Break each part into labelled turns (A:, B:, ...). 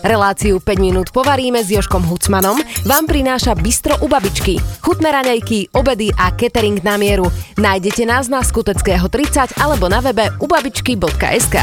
A: Reláciu 5 minút povaríme s Joškom Hucmanom vám prináša Bistro u babičky. Chutné raňajky, obedy a catering na mieru. Nájdete nás na Skuteckého 30 alebo na webe ubabičky.sk.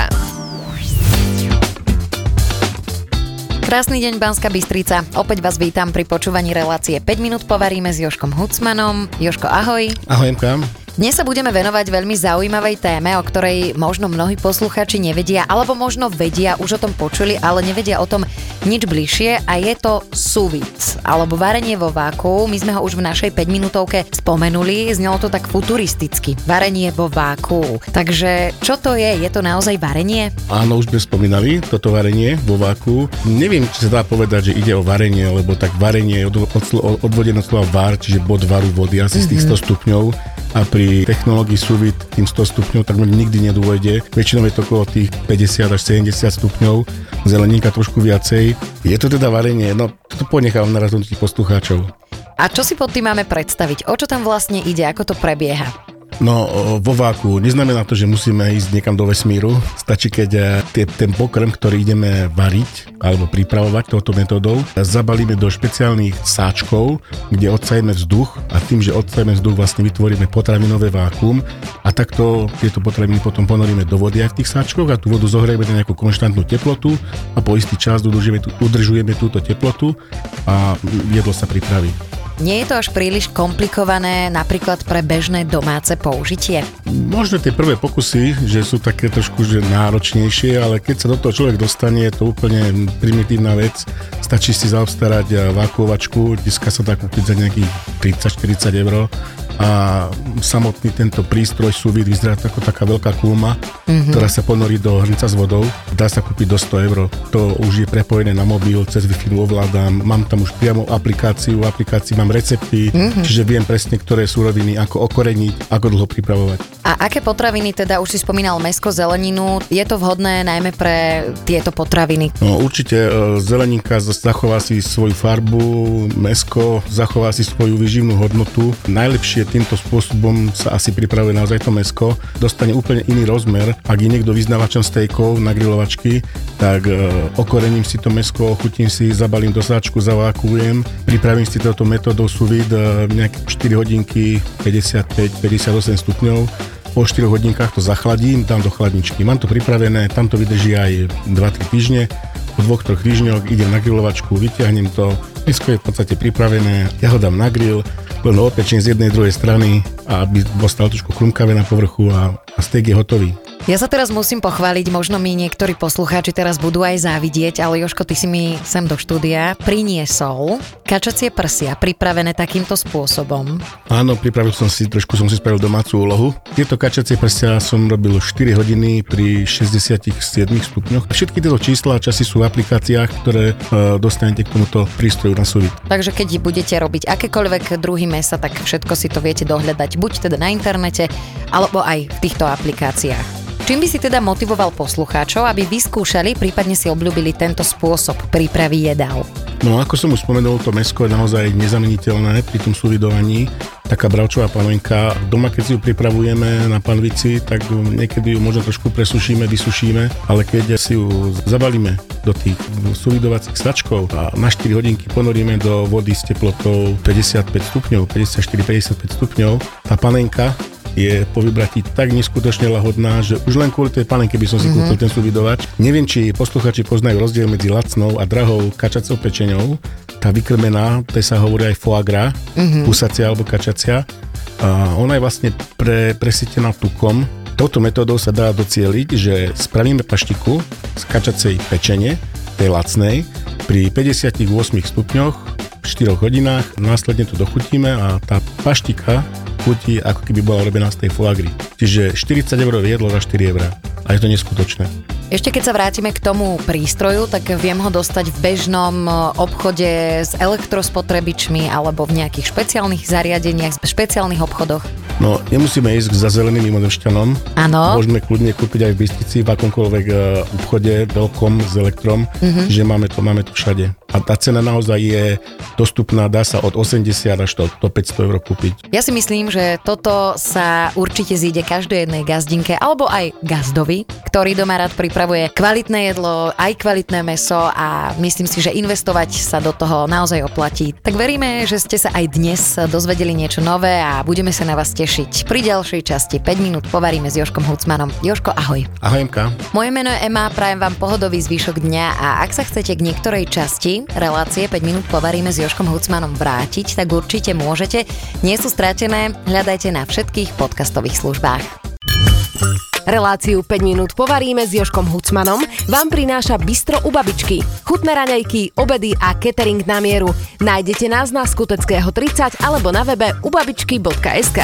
B: Krásny deň, Banská Bystrica. Opäť vás vítam pri počúvaní relácie 5 minút povaríme s Joškom Hucmanom. Joško, ahoj.
C: Ahoj, MK.
B: Dnes sa budeme venovať veľmi zaujímavej téme, o ktorej možno mnohí posluchači nevedia, alebo možno vedia, už o tom počuli, ale nevedia o tom nič bližšie a je to suvit, alebo varenie vo váku. My sme ho už v našej 5 minútovke spomenuli, znelo to tak futuristicky. Varenie vo váku. Takže čo to je? Je to naozaj varenie?
C: Áno, už sme spomínali toto varenie vo váku. Neviem, či sa dá povedať, že ide o varenie, lebo tak varenie je od, od, odvodené slova var, čiže bod varu vody asi mm-hmm. z tých 100 stupňov a pri technológii súvit tým 100 stupňov tak nikdy nedôjde. Väčšinou je to okolo tých 50 až 70 stupňov, zeleníka trošku viacej. Je to teda varenie, no to ponechávam na rozhodnutí poslucháčov.
B: A čo si pod tým máme predstaviť? O čo tam vlastne ide? Ako to prebieha?
C: No, vo váku neznamená to, že musíme ísť niekam do vesmíru. Stačí, keď tie, ten pokrm, ktorý ideme variť alebo pripravovať touto metodou, zabalíme do špeciálnych sáčkov, kde odsajeme vzduch a tým, že odsajeme vzduch, vlastne vytvoríme potravinové vákum a takto tieto potraviny potom ponoríme do vody aj v tých sáčkoch a tú vodu zohrieme na nejakú konštantnú teplotu a po istý čas udržujeme, udržujeme túto teplotu a jedlo sa pripraví.
B: Nie je to až príliš komplikované napríklad pre bežné domáce použitie?
C: Možno tie prvé pokusy, že sú také trošku že náročnejšie, ale keď sa do toho človek dostane, je to úplne primitívna vec. Stačí si zaobstarať vákuovačku, dneska sa dá kúpiť za nejakých 30-40 eur a samotný tento prístroj súvid vyzerá ako taká veľká kulma, mm-hmm. ktorá sa ponorí do hrnca s vodou. Dá sa kúpiť do 100 eur. To už je prepojené na mobil, cez Wi-Fi ovládam. Mám tam už priamo aplikáciu, v aplikácii mám recepty, mm-hmm. čiže viem presne, ktoré súroviny, ako okoreniť, ako dlho pripravovať.
B: A aké potraviny, teda už si spomínal mesko, zeleninu, je to vhodné najmä pre tieto potraviny?
C: No určite e, zeleninka zachová si svoju farbu, mesko zachová si svoju vyživnú hodnotu. Najlepšie týmto spôsobom sa asi pripravuje naozaj to mesko, dostane úplne iný rozmer. Ak je niekto vyznávačom stejkov na grilovačky, tak e, okorením si to mesko, ochutím si, zabalím do sáčku, zavákujem, pripravím si toto metodou sous vide nejaké 4 hodinky, 55-58 stupňov po 4 hodinkách to zachladím, dám do chladničky. Mám to pripravené, tam to vydrží aj 2-3 týždne. Po dvoch, troch týždňoch idem na grilovačku, vyťahnem to, mesko je v podstate pripravené, ja ho dám na grill, len opečím z jednej druhej strany, aby ostal trošku krumkavé na povrchu a, a steak je hotový.
B: Ja sa teraz musím pochváliť, možno mi niektorí poslucháči teraz budú aj závidieť, ale Joško, ty si mi sem do štúdia priniesol kačacie prsia pripravené takýmto spôsobom.
C: Áno, pripravil som si, trošku som si spravil domácu úlohu. Tieto kačacie prsia som robil 4 hodiny pri 67 stupňoch. Všetky tieto čísla a časy sú v aplikáciách, ktoré uh, dostanete k tomuto prístroju na súvit.
B: Takže keď budete robiť akékoľvek druhy mesa, tak všetko si to viete dohľadať buď teda na internete, alebo aj v týchto aplikáciách. Čím by si teda motivoval poslucháčov, aby vyskúšali, prípadne si obľúbili tento spôsob prípravy jedál?
C: No ako som už spomenul, to mesko je naozaj nezameniteľné pri tom súvidovaní. Taká bravčová panenka, doma keď si ju pripravujeme na panvici, tak niekedy ju možno trošku presušíme, vysušíme, ale keď si ju zabalíme do tých súvidovacích sačkov a na 4 hodinky ponoríme do vody s teplotou 55 stupňov, 54-55 stupňov, tá panenka je po vybrati tak neskutočne lahodná, že už len kvôli tej panenke by som si mm-hmm. kúpil ten súvidovač. Neviem, či posluchači poznajú rozdiel medzi lacnou a drahou kačacou pečenou. Tá vykrmená, to sa hovorí aj foie gras, mm-hmm. pusacia alebo kačacia. A ona je vlastne pre, presítená tukom. Touto metódou sa dá docieliť, že spravíme paštiku z kačacej pečene, tej lacnej, pri 58 stupňoch, 4 hodinách, následne to dochutíme a tá paštika chutí, ako keby bola robená z tej foagry. Čiže 40 eur jedlo za 4 eur. A je to neskutočné.
B: Ešte keď sa vrátime k tomu prístroju, tak viem ho dostať v bežnom e, obchode s elektrospotrebičmi alebo v nejakých špeciálnych zariadeniach, v špeciálnych obchodoch.
C: No, nemusíme ísť za zeleným mimozemšťanom.
B: Áno.
C: Môžeme kľudne kúpiť aj v Bystrici, v akomkoľvek e, obchode veľkom s elektrom, mm-hmm. že máme to, máme to všade. A a tá cena naozaj je dostupná, dá sa od 80 až do, do 500 eur kúpiť.
B: Ja si myslím, že toto sa určite zíde každej jednej gazdinke alebo aj gazdovi, ktorý doma rád pripravuje kvalitné jedlo, aj kvalitné meso a myslím si, že investovať sa do toho naozaj oplatí. Tak veríme, že ste sa aj dnes dozvedeli niečo nové a budeme sa na vás tešiť. Pri ďalšej časti 5 minút povaríme s Joškom Hucmanom. Joško, ahoj.
C: Ahoj, Emka.
B: Moje meno je Ema, prajem vám pohodový zvyšok dňa a ak sa chcete k niektorej časti relácie 5 minút povaríme s Joškom Hucmanom vrátiť, tak určite môžete. Nie sú stratené, hľadajte na všetkých podcastových službách.
A: Reláciu 5 minút povaríme s Joškom Hucmanom vám prináša Bistro u babičky. Chutné raňajky, obedy a catering na mieru. Nájdete nás na Skuteckého 30 alebo na webe ubabičky.sk.